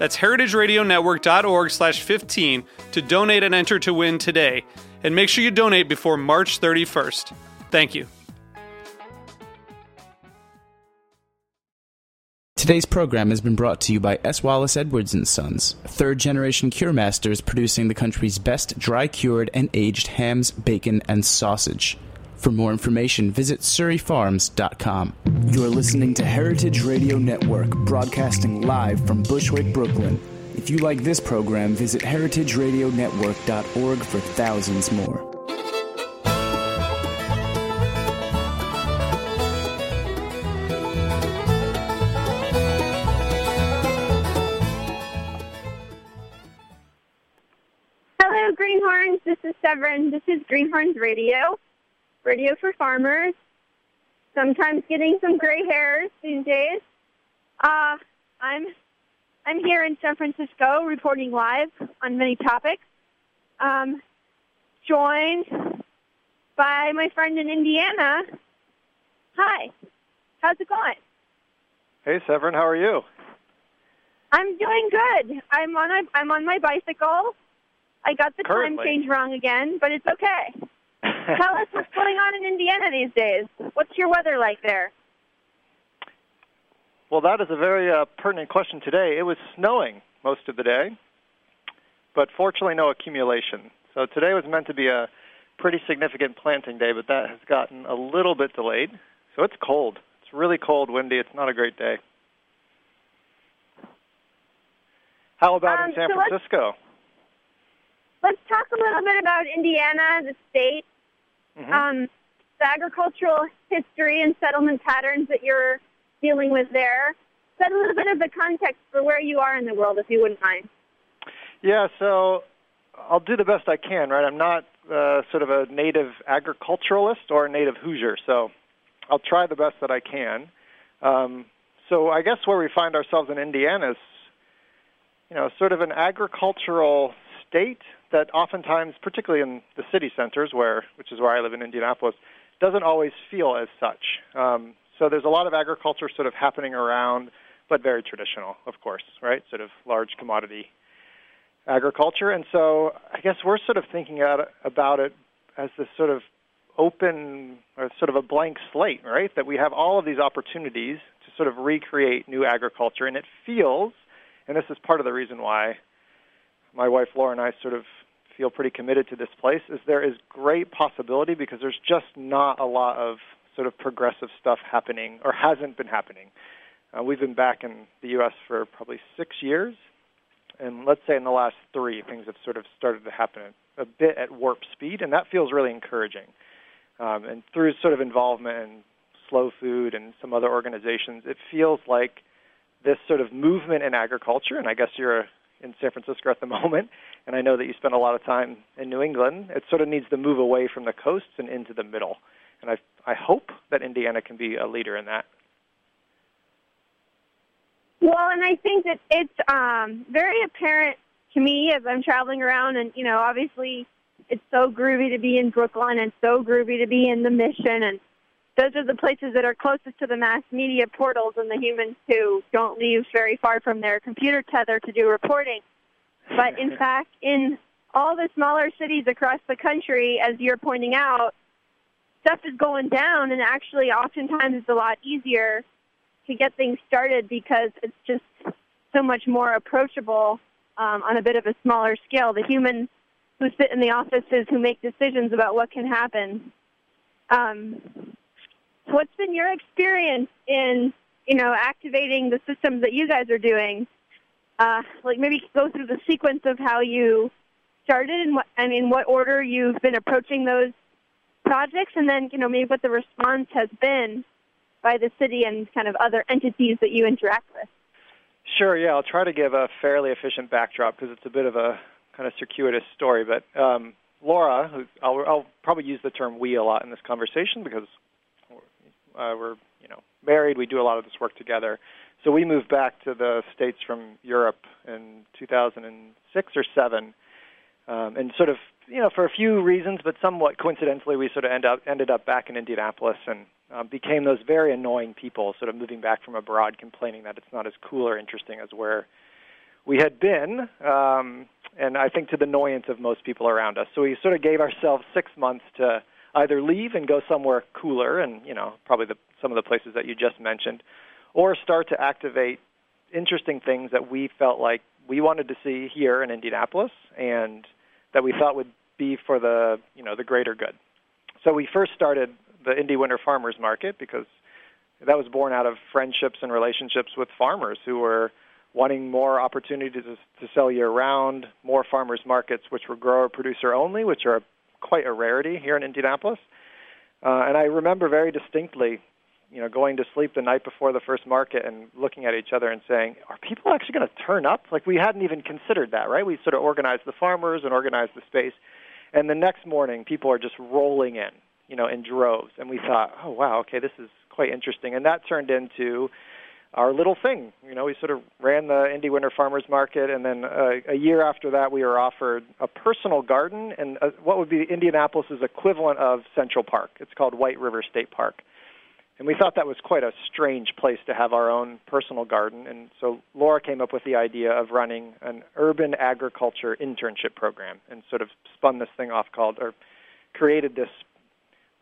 That's heritageradionetwork.org slash 15 to donate and enter to win today. And make sure you donate before March 31st. Thank you. Today's program has been brought to you by S. Wallace Edwards Sons, third generation cure masters producing the country's best dry cured and aged hams, bacon, and sausage. For more information, visit surryfarms.com. You're listening to Heritage Radio Network, broadcasting live from Bushwick, Brooklyn. If you like this program, visit heritageradionetwork.org for thousands more. Hello, Greenhorns. This is Severin. This is Greenhorns Radio, radio for farmers. Sometimes getting some gray hairs these days. Uh, I'm I'm here in San Francisco reporting live on many topics. Um, joined by my friend in Indiana. Hi, how's it going? Hey, Severin, how are you? I'm doing good. I'm on a, I'm on my bicycle. I got the Currently. time change wrong again, but it's okay. Tell us what's going on in Indiana these days. What's your weather like there? Well, that is a very uh, pertinent question today. It was snowing most of the day, but fortunately, no accumulation. So today was meant to be a pretty significant planting day, but that has gotten a little bit delayed. So it's cold. It's really cold, windy. It's not a great day. How about Um, in San so let's- Francisco? Let's talk a little bit about Indiana, the state, Mhm. um, the agricultural history and settlement patterns that you're dealing with there. Set a little bit of the context for where you are in the world, if you wouldn't mind. Yeah, so I'll do the best I can, right? I'm not uh, sort of a native agriculturalist or a native Hoosier, so I'll try the best that I can. Um, so I guess where we find ourselves in Indiana is, you know, sort of an agricultural state that oftentimes, particularly in the city centers, where which is where I live in Indianapolis, doesn't always feel as such. Um, so there's a lot of agriculture sort of happening around, but very traditional, of course, right? Sort of large commodity agriculture. And so I guess we're sort of thinking out, about it as this sort of open or sort of a blank slate, right? That we have all of these opportunities to sort of recreate new agriculture. And it feels, and this is part of the reason why my wife Laura and I sort of feel pretty committed to this place, is there is great possibility because there's just not a lot of sort of progressive stuff happening or hasn't been happening. Uh, we've been back in the U.S. for probably six years, and let's say in the last three, things have sort of started to happen a bit at warp speed, and that feels really encouraging. Um, and through sort of involvement in Slow Food and some other organizations, it feels like this sort of movement in agriculture, and I guess you're in San Francisco at the moment, and I know that you spend a lot of time in New England, it sort of needs to move away from the coasts and into the middle. And I, I hope that Indiana can be a leader in that. Well, and I think that it's um, very apparent to me as I'm traveling around, and you know, obviously, it's so groovy to be in Brooklyn, and so groovy to be in the Mission, and those are the places that are closest to the mass media portals and the humans who don't leave very far from their computer tether to do reporting. But in fact, in all the smaller cities across the country, as you're pointing out, stuff is going down, and actually, oftentimes, it's a lot easier to get things started because it's just so much more approachable um, on a bit of a smaller scale. The humans who sit in the offices who make decisions about what can happen Um, what's been your experience in you know activating the systems that you guys are doing? Uh, like maybe go through the sequence of how you started and what I mean, what order you've been approaching those projects, and then you know maybe what the response has been by the city and kind of other entities that you interact with. Sure. Yeah, I'll try to give a fairly efficient backdrop because it's a bit of a kind of circuitous story. But um, Laura, who I'll, I'll probably use the term "we" a lot in this conversation because uh, we're you know married. We do a lot of this work together. So we moved back to the states from Europe in 2006 or seven, um, and sort of you know for a few reasons, but somewhat coincidentally, we sort of end up ended up back in Indianapolis and uh, became those very annoying people, sort of moving back from abroad, complaining that it's not as cool or interesting as where we had been, um, and I think to the annoyance of most people around us. So we sort of gave ourselves six months to either leave and go somewhere cooler, and you know probably the, some of the places that you just mentioned, or start to activate interesting things that we felt like we wanted to see here in Indianapolis, and that we thought would be for the you know the greater good. So we first started the Indy Winter Farmers Market because that was born out of friendships and relationships with farmers who were wanting more opportunities to, to sell year round, more farmers markets which were grower producer only, which are quite a rarity here in Indianapolis. Uh, and I remember very distinctly, you know, going to sleep the night before the first market and looking at each other and saying, "Are people actually going to turn up?" Like we hadn't even considered that, right? We sort of organized the farmers and organized the space, and the next morning, people are just rolling in, you know, in droves. And we thought, "Oh wow, okay, this is quite interesting." And that turned into our little thing. You know, we sort of ran the Indy Winter Farmers Market, and then uh, a year after that, we were offered a personal garden and uh, what would be Indianapolis's equivalent of Central Park. It's called White River State Park. And we thought that was quite a strange place to have our own personal garden. And so Laura came up with the idea of running an urban agriculture internship program and sort of spun this thing off called, or created this,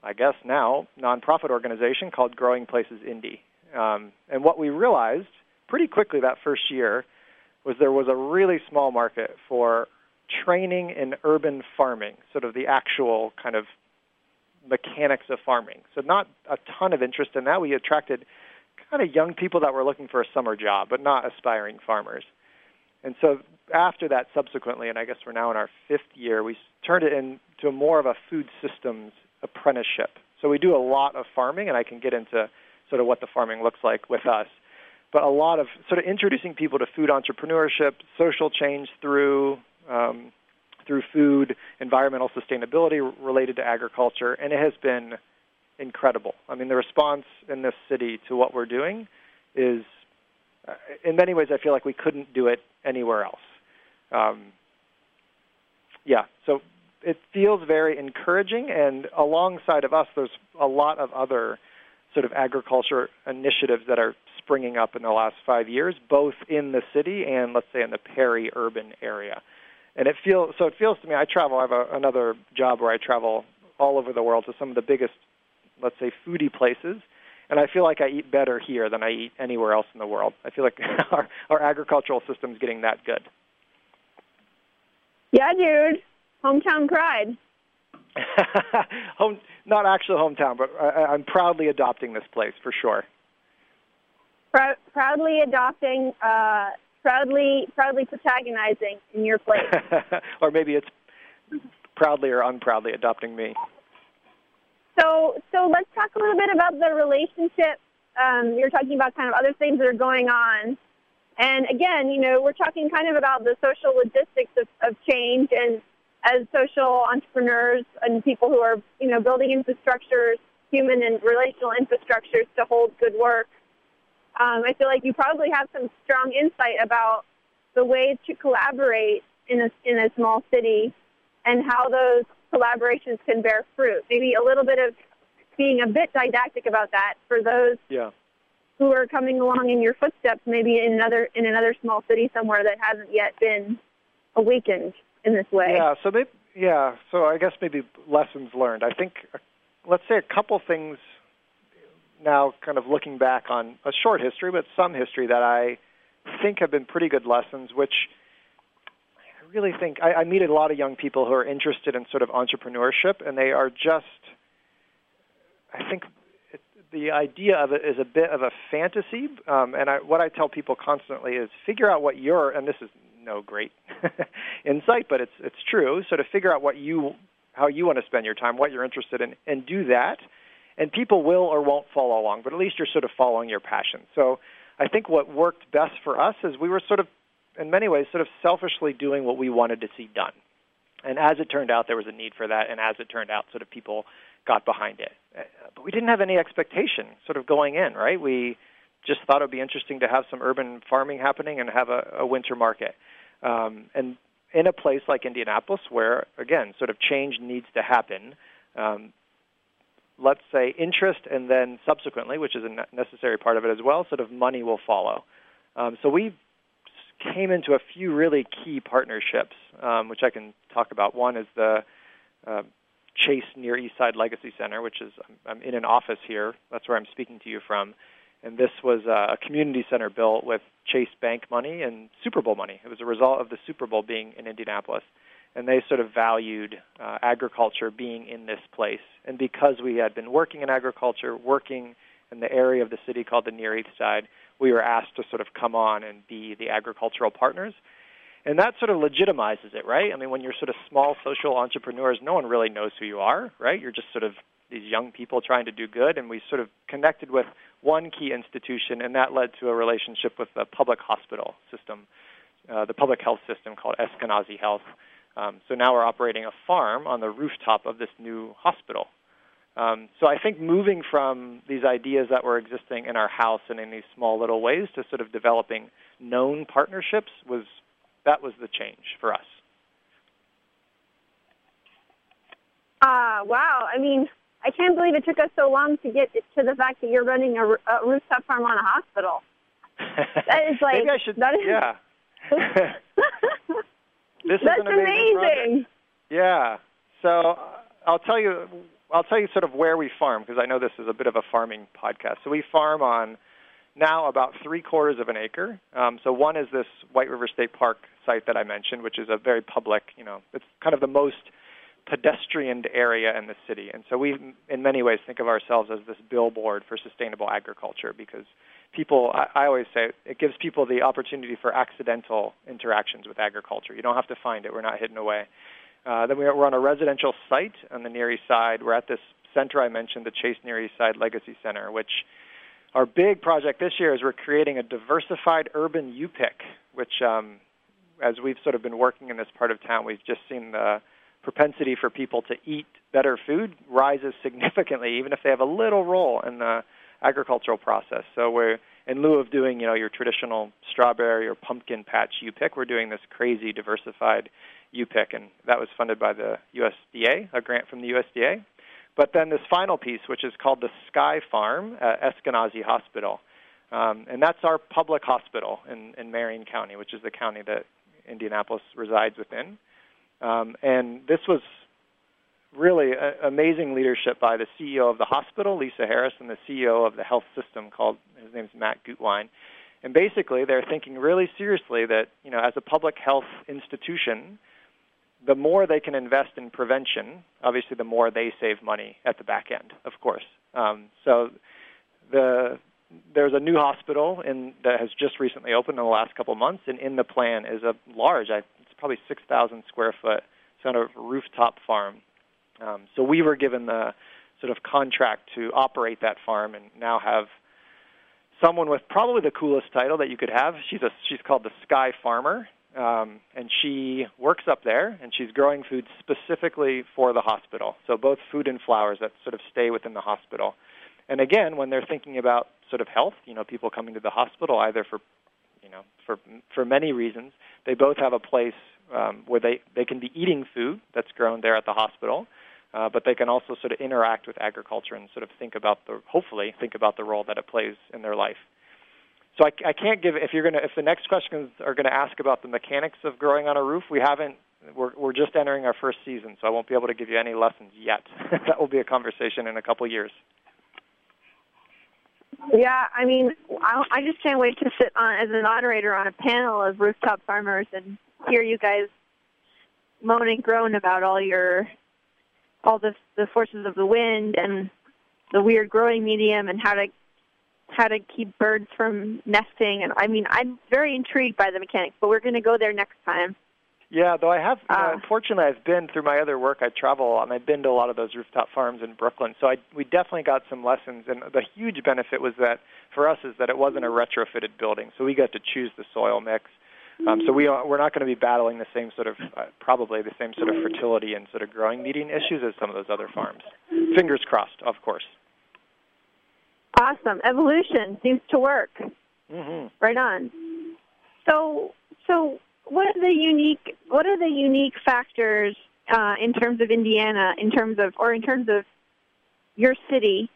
I guess now, nonprofit organization called Growing Places Indy um, and what we realized pretty quickly that first year was there was a really small market for training in urban farming, sort of the actual kind of mechanics of farming. So not a ton of interest in that. We attracted kind of young people that were looking for a summer job, but not aspiring farmers. And so after that, subsequently, and I guess we're now in our fifth year, we turned it into more of a food systems apprenticeship. So we do a lot of farming, and I can get into sort of what the farming looks like with us. But a lot of sort of introducing people to food entrepreneurship, social change through um, through food, environmental sustainability related to agriculture, and it has been incredible. I mean, the response in this city to what we're doing is, uh, in many ways, I feel like we couldn't do it anywhere else. Um, yeah, so it feels very encouraging, and alongside of us, there's a lot of other sort of agriculture initiatives that are springing up in the last five years, both in the city and let's say in the peri-urban area. And it feels so. It feels to me. I travel. I have a, another job where I travel all over the world to some of the biggest, let's say, foodie places, and I feel like I eat better here than I eat anywhere else in the world. I feel like our our agricultural system is getting that good. Yeah, dude. Hometown pride. Home, not actually hometown, but I, am proudly adopting this place for sure. Prou- proudly adopting, uh, proudly, proudly protagonizing in your place. or maybe it's proudly or unproudly adopting me. So, so let's talk a little bit about the relationship. Um, you're talking about kind of other things that are going on. And again, you know, we're talking kind of about the social logistics of, of change and as social entrepreneurs and people who are, you know, building infrastructures, human and relational infrastructures to hold good work. Um, I feel like you probably have some strong insight about the ways to collaborate in a in a small city and how those collaborations can bear fruit. Maybe a little bit of being a bit didactic about that for those yeah. who are coming along in your footsteps, maybe in another in another small city somewhere that hasn't yet been awakened in this way. Yeah, so maybe yeah, so I guess maybe lessons learned. I think let's say a couple things now kind of looking back on a short history but some history that I think have been pretty good lessons which I really think I, I meet a lot of young people who are interested in sort of entrepreneurship and they are just I think it, the idea of it is a bit of a fantasy. Um, and I, what I tell people constantly is figure out what your and this is no great insight, but it's it's true. So to figure out what you how you want to spend your time, what you're interested in, and do that. And people will or won't follow along, but at least you're sort of following your passion. So I think what worked best for us is we were sort of, in many ways, sort of selfishly doing what we wanted to see done. And as it turned out, there was a need for that, and as it turned out, sort of people got behind it. Uh, but we didn't have any expectation sort of going in, right? We just thought it would be interesting to have some urban farming happening and have a, a winter market. Um, and in a place like Indianapolis, where again, sort of change needs to happen, um, let's say interest, and then subsequently, which is a necessary part of it as well, sort of money will follow. Um, so we came into a few really key partnerships, um, which I can talk about. One is the uh, Chase Near East Side Legacy Center, which is I'm in an office here. That's where I'm speaking to you from. And this was a community center built with Chase Bank money and Super Bowl money. It was a result of the Super Bowl being in Indianapolis. And they sort of valued uh, agriculture being in this place. And because we had been working in agriculture, working in the area of the city called the Near East Side, we were asked to sort of come on and be the agricultural partners. And that sort of legitimizes it, right? I mean, when you're sort of small social entrepreneurs, no one really knows who you are, right? You're just sort of these young people trying to do good. And we sort of connected with one key institution, and that led to a relationship with the public hospital system, uh, the public health system called Eskenazi Health. Um, so now we're operating a farm on the rooftop of this new hospital. Um, so I think moving from these ideas that were existing in our house and in these small little ways to sort of developing known partnerships was that was the change for us. Uh, wow. I mean, I can't believe it took us so long to get to the fact that you're running a, a rooftop farm on a hospital. That is like Maybe I should, that is, yeah. this That's is an amazing, amazing. Yeah. So uh, I'll tell you I'll tell you sort of where we farm because I know this is a bit of a farming podcast. So we farm on now about three quarters of an acre. Um, so one is this White River State Park site that I mentioned, which is a very public, you know, it's kind of the most pedestrian area in the city. And so we, in many ways, think of ourselves as this billboard for sustainable agriculture because people, I, I always say, it gives people the opportunity for accidental interactions with agriculture. You don't have to find it. We're not hidden away. Uh, then we're on a residential site on the Near East Side. We're at this center I mentioned, the Chase Near East Side Legacy Center, which our big project this year is we're creating a diversified urban U-Pick, which, um, as we've sort of been working in this part of town, we've just seen the propensity for people to eat better food rises significantly, even if they have a little role in the agricultural process. So we're in lieu of doing, you know, your traditional strawberry or pumpkin patch U-Pick, we're doing this crazy diversified U-Pick, and that was funded by the USDA, a grant from the USDA. But then this final piece, which is called the Sky Farm at Eskenazi Hospital, um, and that's our public hospital in, in Marion County, which is the county that Indianapolis resides within. Um, and this was really a, amazing leadership by the CEO of the hospital, Lisa Harris, and the CEO of the health system called his name is Matt Gutwein. And basically, they're thinking really seriously that you know, as a public health institution, the more they can invest in prevention, obviously, the more they save money at the back end, of course. Um, so the there's a new hospital in, that has just recently opened in the last couple of months, and in the plan is a large, it's probably 6,000 square foot sort of rooftop farm. Um, so we were given the sort of contract to operate that farm, and now have someone with probably the coolest title that you could have. She's a she's called the Sky Farmer, um, and she works up there, and she's growing food specifically for the hospital. So both food and flowers that sort of stay within the hospital. And again, when they're thinking about sort of health, you know, people coming to the hospital either for, you know, for for many reasons, they both have a place um, where they they can be eating food that's grown there at the hospital, uh, but they can also sort of interact with agriculture and sort of think about the hopefully think about the role that it plays in their life. So I, I can't give if you're gonna if the next questions are to ask about the mechanics of growing on a roof, we haven't. We're we're just entering our first season, so I won't be able to give you any lessons yet. that will be a conversation in a couple years. Yeah, I mean, I, I just can't wait to sit on as a moderator on a panel of rooftop farmers and hear you guys moan and groan about all your all the the forces of the wind and the weird growing medium and how to how to keep birds from nesting. And I mean, I'm very intrigued by the mechanics, but we're going to go there next time. Yeah, though I have, you know, Uh, unfortunately, I've been through my other work. I travel a lot, and I've been to a lot of those rooftop farms in Brooklyn. So I, we definitely got some lessons, and the huge benefit was that for us is that it wasn't a retrofitted building, so we got to choose the soil mix. Um, so we are, we're not going to be battling the same sort of, uh, probably the same sort of fertility and sort of growing median issues as some of those other farms. Fingers crossed, of course. Awesome. Evolution seems to work. hmm Right on. So, so what are the unique what are the unique factors uh, in terms of Indiana, in terms of or in terms of your city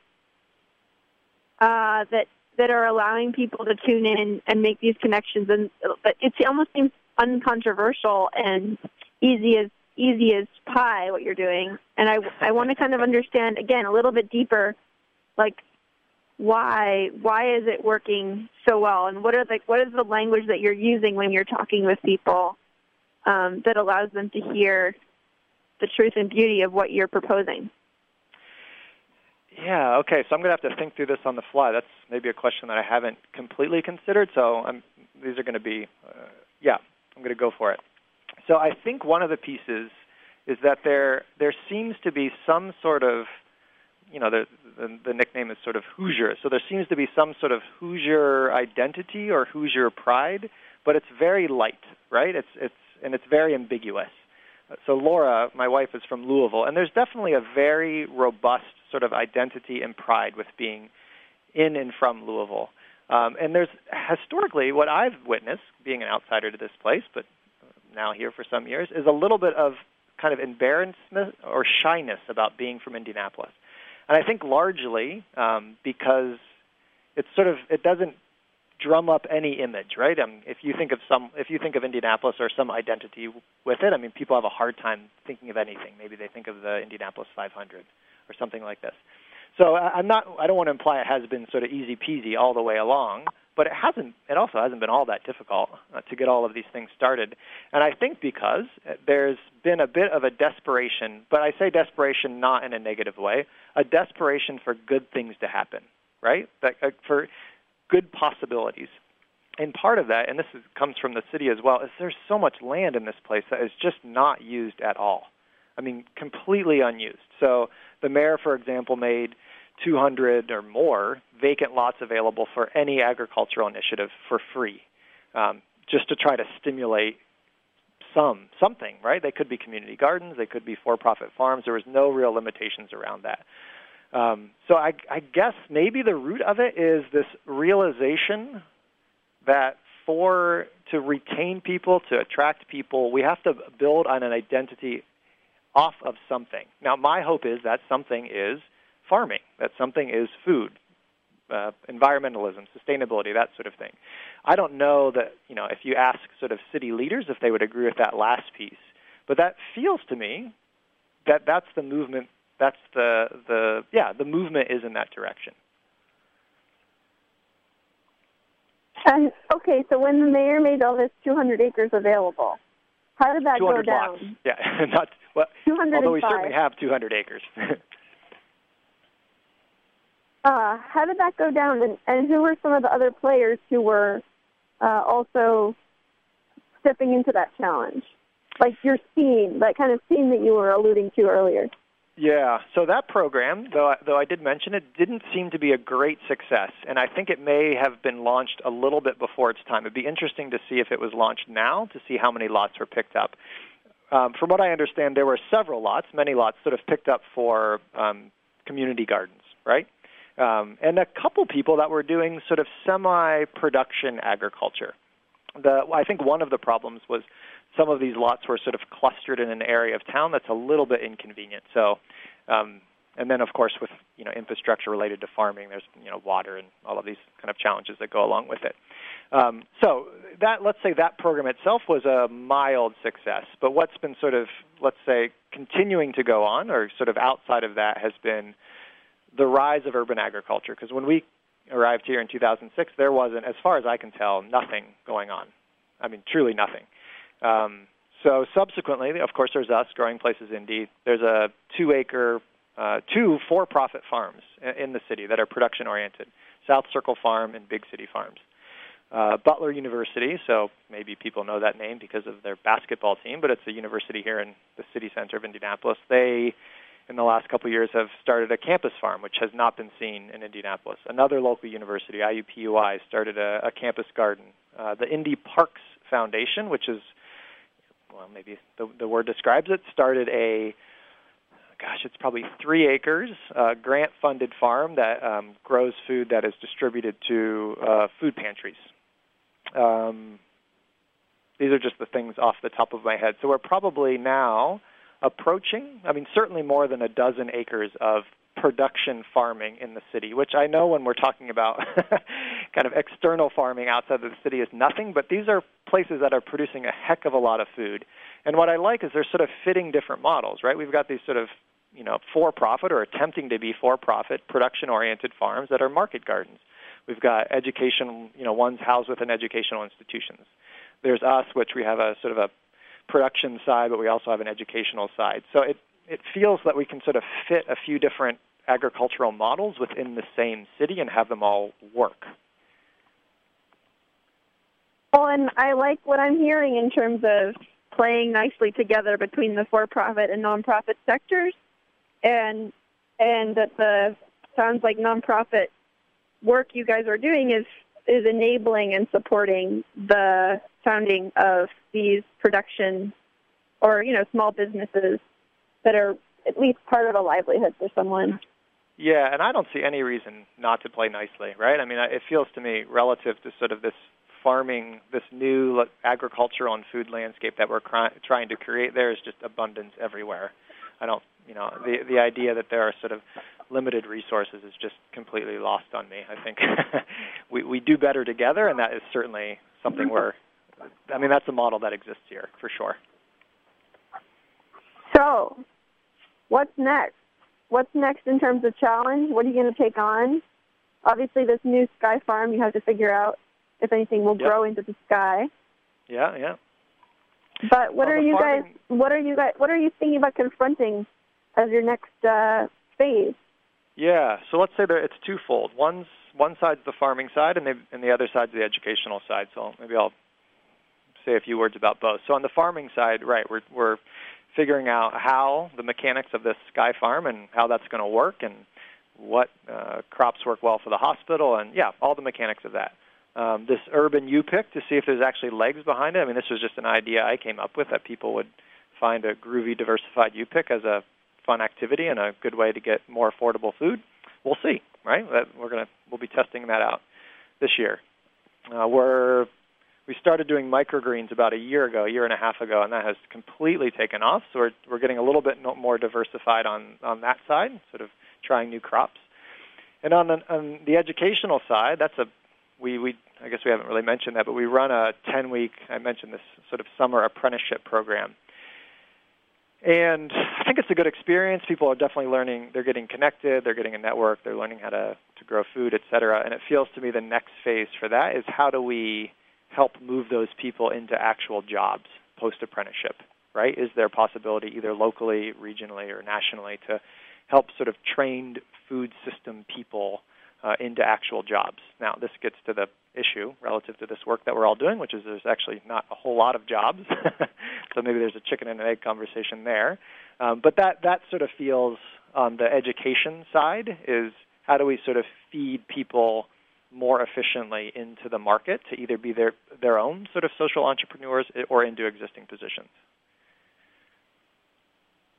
uh, that that are allowing people to tune in and make these connections? And but it almost seems uncontroversial and easy as easy as pie what you're doing. And I I want to kind of understand again a little bit deeper, like why why is it working so well and what are the what is the language that you're using when you're talking with people um, that allows them to hear the truth and beauty of what you're proposing Yeah. Okay. So I'm going to have to think through this on the fly. That's maybe a question that I haven't completely considered. So I'm, these are going to be, uh, yeah, I'm going to go for it. So I think one of the pieces is that there there seems to be some sort of, you know, the, the the nickname is sort of Hoosier. So there seems to be some sort of Hoosier identity or Hoosier pride, but it's very light, right? It's it's and it's very ambiguous. So Laura, my wife, is from Louisville, and there's definitely a very robust sort of identity and pride with being in and from Louisville. Um, and there's historically what I've witnessed, being an outsider to this place, but now here for some years, is a little bit of kind of embarrassment or shyness about being from Indianapolis. And I think largely um, because it's sort of it doesn't drum up any image, right? I mean, if you think of some, if you think of Indianapolis or some identity with it, I mean, people have a hard time thinking of anything. Maybe they think of the Indianapolis 500 or something like this. So I'm not. I don't want to imply it has been sort of easy peasy all the way along, but it hasn't. It also hasn't been all that difficult uh, to get all of these things started. And I think because there's been a bit of a desperation, but I say desperation not in a negative way, a desperation for good things to happen, right? That uh, for good possibilities. And part of that, and this is, comes from the city as well, is there's so much land in this place that is just not used at all. I mean, completely unused. So the mayor, for example, made 200 or more vacant lots available for any agricultural initiative for free, um, just to try to stimulate some something. Right? They could be community gardens, they could be for-profit farms. There was no real limitations around that. Um, so I, I guess maybe the root of it is this realization that for to retain people, to attract people, we have to build on an identity off of something. Now, my hope is that something is farming, that something is food, uh, environmentalism, sustainability, that sort of thing. I don't know that you know if you ask sort of city leaders if they would agree with that last piece, but that feels to me that that's the movement. That's the the yeah the movement is in that direction. and okay so when the mayor made all this 200 acres available how did that go down lots. Yeah, not well. Although we certainly have 200 acres. Uh, how did that go down, and, and who were some of the other players who were uh, also stepping into that challenge? Like your scene, that kind of scene that you were alluding to earlier. Yeah, so that program, though I, though I did mention it, didn't seem to be a great success, and I think it may have been launched a little bit before its time. It'd be interesting to see if it was launched now to see how many lots were picked up. Um, from what I understand, there were several lots, many lots, sort of picked up for um, community gardens, right? Um, and a couple people that were doing sort of semi-production agriculture. The, I think one of the problems was some of these lots were sort of clustered in an area of town that's a little bit inconvenient. So, um, and then of course with you know infrastructure related to farming, there's you know water and all of these kind of challenges that go along with it. Um, so that let's say that program itself was a mild success, but what's been sort of let's say continuing to go on, or sort of outside of that, has been the rise of urban agriculture. Because when we arrived here in 2006, there wasn't, as far as I can tell, nothing going on. I mean, truly nothing. Um, so subsequently, of course, there's us, Growing Places Indy. There's a two-acre uh, two for-profit farms in the city that are production-oriented: South Circle Farm and Big City Farms. Uh, Butler University, so maybe people know that name because of their basketball team, but it's a university here in the city center of Indianapolis. They, in the last couple of years, have started a campus farm, which has not been seen in Indianapolis. Another local university, IUPUI, started a, a campus garden. Uh, the Indy Parks Foundation, which is, well, maybe the, the word describes it, started a gosh, it's probably three acres, uh, grant funded farm that um, grows food that is distributed to uh, food pantries um, these are just the things off the top of my head. So we're probably now approaching, I mean, certainly more than a dozen acres of production farming in the city, which I know when we're talking about kind of external farming outside of the city is nothing, but these are places that are producing a heck of a lot of food. And what I like is they're sort of fitting different models, right? We've got these sort of, you know, for-profit or attempting to be for-profit production-oriented farms that are market gardens. We've got education, you know, one's housed within educational institutions. There's us, which we have a sort of a production side, but we also have an educational side. So it, it feels that we can sort of fit a few different agricultural models within the same city and have them all work. Well, and I like what I'm hearing in terms of playing nicely together between the for-profit and nonprofit sectors, and and that the sounds like nonprofit work you guys are doing is is enabling and supporting the founding of these production or you know small businesses that are at least part of a livelihood for someone. Yeah, and I don't see any reason not to play nicely, right? I mean, it feels to me relative to sort of this farming, this new agricultural and food landscape that we're cry- trying to create. There is just abundance everywhere. I don't, you know, the the idea that there are sort of limited resources is just completely lost on me. I think we we do better together, and that is certainly something we're. I mean, that's a model that exists here for sure. So, what's next? What's next in terms of challenge? What are you going to take on? Obviously, this new sky farm, you have to figure out if anything will yep. grow into the sky. Yeah, yeah. But what well, are you farming... guys? What are you guys? What are you thinking about confronting as your next uh, phase? Yeah, so let's say that it's twofold. One's one side's the farming side, and, they, and the other side's the educational side. So maybe I'll say a few words about both. So on the farming side, right, we're we're figuring out how the mechanics of this sky farm and how that's going to work, and what uh, crops work well for the hospital, and yeah, all the mechanics of that. Um, this urban U pick to see if there's actually legs behind it. I mean, this was just an idea I came up with that people would find a groovy, diversified U pick as a fun activity and a good way to get more affordable food. We'll see, right? That we're gonna we'll be testing that out this year. Uh, we're we started doing microgreens about a year ago, a year and a half ago, and that has completely taken off. So we're we're getting a little bit more diversified on on that side, sort of trying new crops. And on the, on the educational side, that's a we we I guess we haven't really mentioned that, but we run a 10 week I mentioned this sort of summer apprenticeship program and I think it's a good experience. People are definitely learning. They're getting connected. They're getting a network. They're learning how to, to grow food, et cetera. And it feels to me the next phase for that is how do we help move those people into actual jobs post apprenticeship, right? Is there a possibility either locally, regionally, or nationally to help sort of trained food system people uh, into actual jobs? Now, this gets to the issue relative to this work that we're all doing, which is there's actually not a whole lot of jobs. so maybe there's a chicken and an egg conversation there. Um, but that that sort of feels on the education side is how do we sort of feed people more efficiently into the market to either be their their own sort of social entrepreneurs or into existing positions.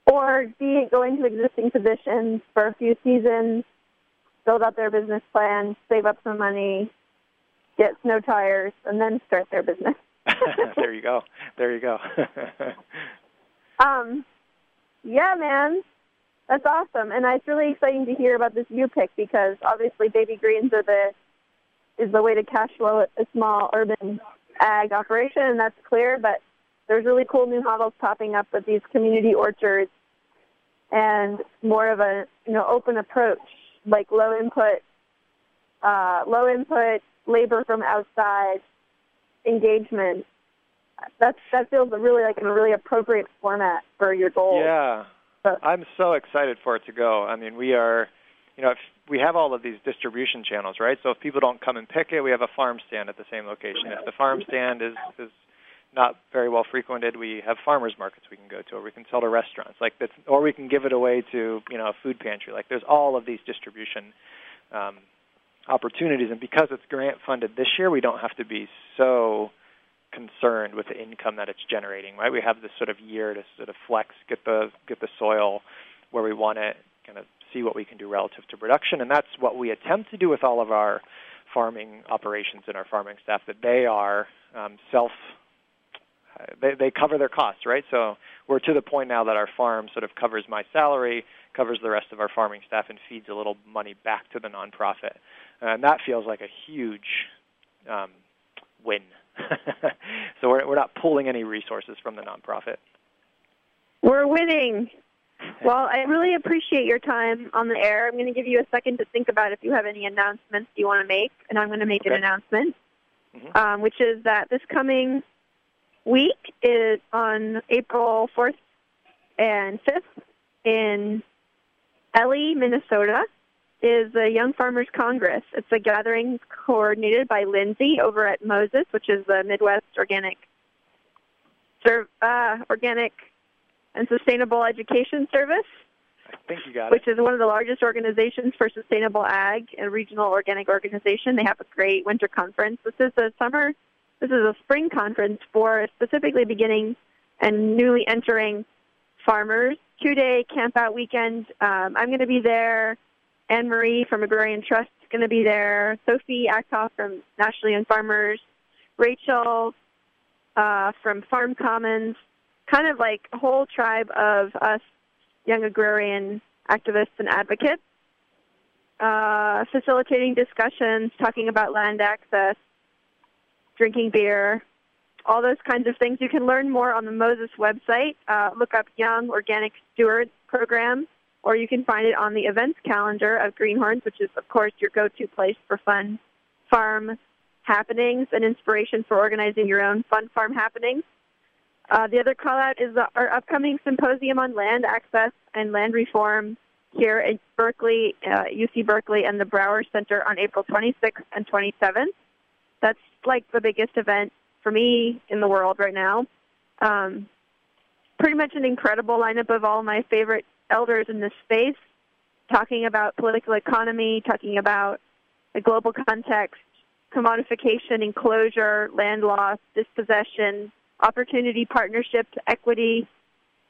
Or be go into existing positions for a few seasons, build out their business plan, save up some money, get snow tires, and then start their business. there you go. There you go. um, yeah, man, that's awesome, and it's really exciting to hear about this U pick because obviously baby greens are the is the way to cash flow a small urban ag operation, and that's clear. But there's really cool new models popping up with these community orchards and more of a you know open approach, like low input, uh, low input labor from outside engagement. That's that feels really like a really appropriate format for your goal. Yeah, I'm so excited for it to go. I mean, we are, you know, we have all of these distribution channels, right? So if people don't come and pick it, we have a farm stand at the same location. If the farm stand is is not very well frequented, we have farmers markets we can go to, or we can sell to restaurants, like this, or we can give it away to you know a food pantry. Like there's all of these distribution um, opportunities, and because it's grant funded this year, we don't have to be so concerned with the income that it's generating. Right, we have this sort of year to sort of flex, get the get the soil where we want it, kind of see what we can do relative to production, and that's what we attempt to do with all of our farming operations and our farming staff. That they are um, self they they cover their costs, right? So we're to the point now that our farm sort of covers my salary, covers the rest of our farming staff, and feeds a little money back to the nonprofit, and that feels like a huge um, win. so we're we're not pulling any resources from the nonprofit. We're winning. Well, I really appreciate your time on the air. I'm going to give you a second to think about if you have any announcements you want to make, and I'm going to make okay. an announcement, mm-hmm. um, which is that this coming week is on April 4th and 5th in Ely, Minnesota, is the Young Farmers Congress. It's a gathering coordinated by Lindsay over at Moses, which is the Midwest Organic uh, Organic and Sustainable Education Service. I think you got which it. is one of the largest organizations for sustainable ag and regional organic organization. They have a great winter conference. This is a summer this is a spring conference for specifically beginning and newly entering farmers. Two day camp out weekend. Um, I'm going to be there. Anne Marie from Agrarian Trust is going to be there. Sophie Ackoff from National Young Farmers. Rachel uh, from Farm Commons. Kind of like a whole tribe of us young agrarian activists and advocates. Uh, facilitating discussions, talking about land access, drinking beer, all those kinds of things. You can learn more on the Moses website. Uh, look up Young Organic Stewards Program, or you can find it on the events calendar of Greenhorns, which is, of course, your go-to place for fun farm happenings and inspiration for organizing your own fun farm happenings. Uh, the other call out is our upcoming symposium on land access and land reform here at Berkeley, uh, UC Berkeley, and the Brower Center on April 26th and 27th. That's like the biggest event for me in the world right now. Um, pretty much an incredible lineup of all my favorite elders in this space, talking about political economy, talking about the global context, commodification, enclosure, land loss, dispossession, opportunity, partnerships, equity,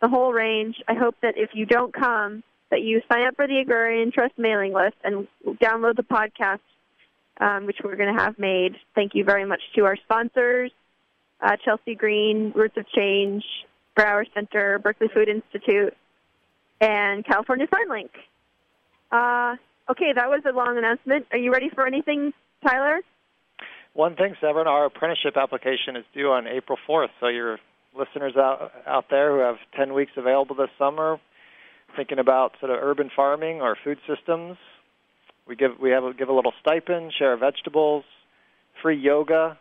the whole range. I hope that if you don't come, that you sign up for the Agrarian Trust mailing list and download the podcast um, which we're going to have made. Thank you very much to our sponsors, uh, Chelsea Green, Roots of Change, Brower Center, Berkeley Food Institute, and California FarmLink. Uh, okay, that was a long announcement. Are you ready for anything, Tyler? One thing, Severin, our apprenticeship application is due on April 4th, so your listeners out out there who have 10 weeks available this summer, thinking about sort of urban farming or food systems, we give we have a, give a little stipend, share vegetables, free yoga,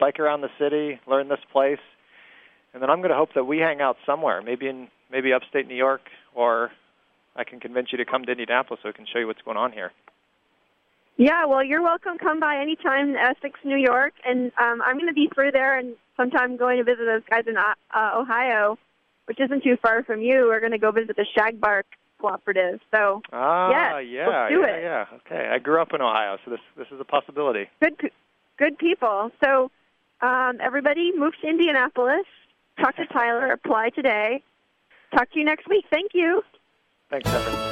bike around the city, learn this place, and then I'm going to hope that we hang out somewhere, maybe in maybe upstate New York, or I can convince you to come to Indianapolis so I can show you what's going on here. Yeah, well, you're welcome. Come by anytime in Essex, New York, and um, I'm going to be through there and sometime going to visit those guys in uh, Ohio, which isn't too far from you. We're going to go visit the Shagbark cooperative. So ah, yes, yeah, let's do yeah, it. yeah. Okay, I grew up in Ohio, so this this is a possibility. Good, good people. So um, everybody move to Indianapolis. Talk to Tyler. Apply today. Talk to you next week. Thank you. Thanks, Evan.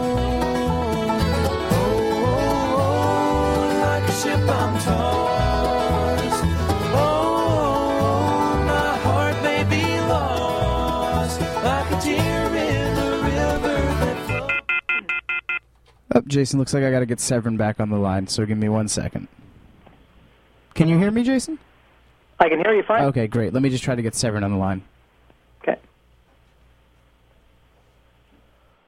Jason, looks like I got to get Severin back on the line, so give me one second. Can you hear me, Jason? I can hear you fine. Okay, great. Let me just try to get Severin on the line.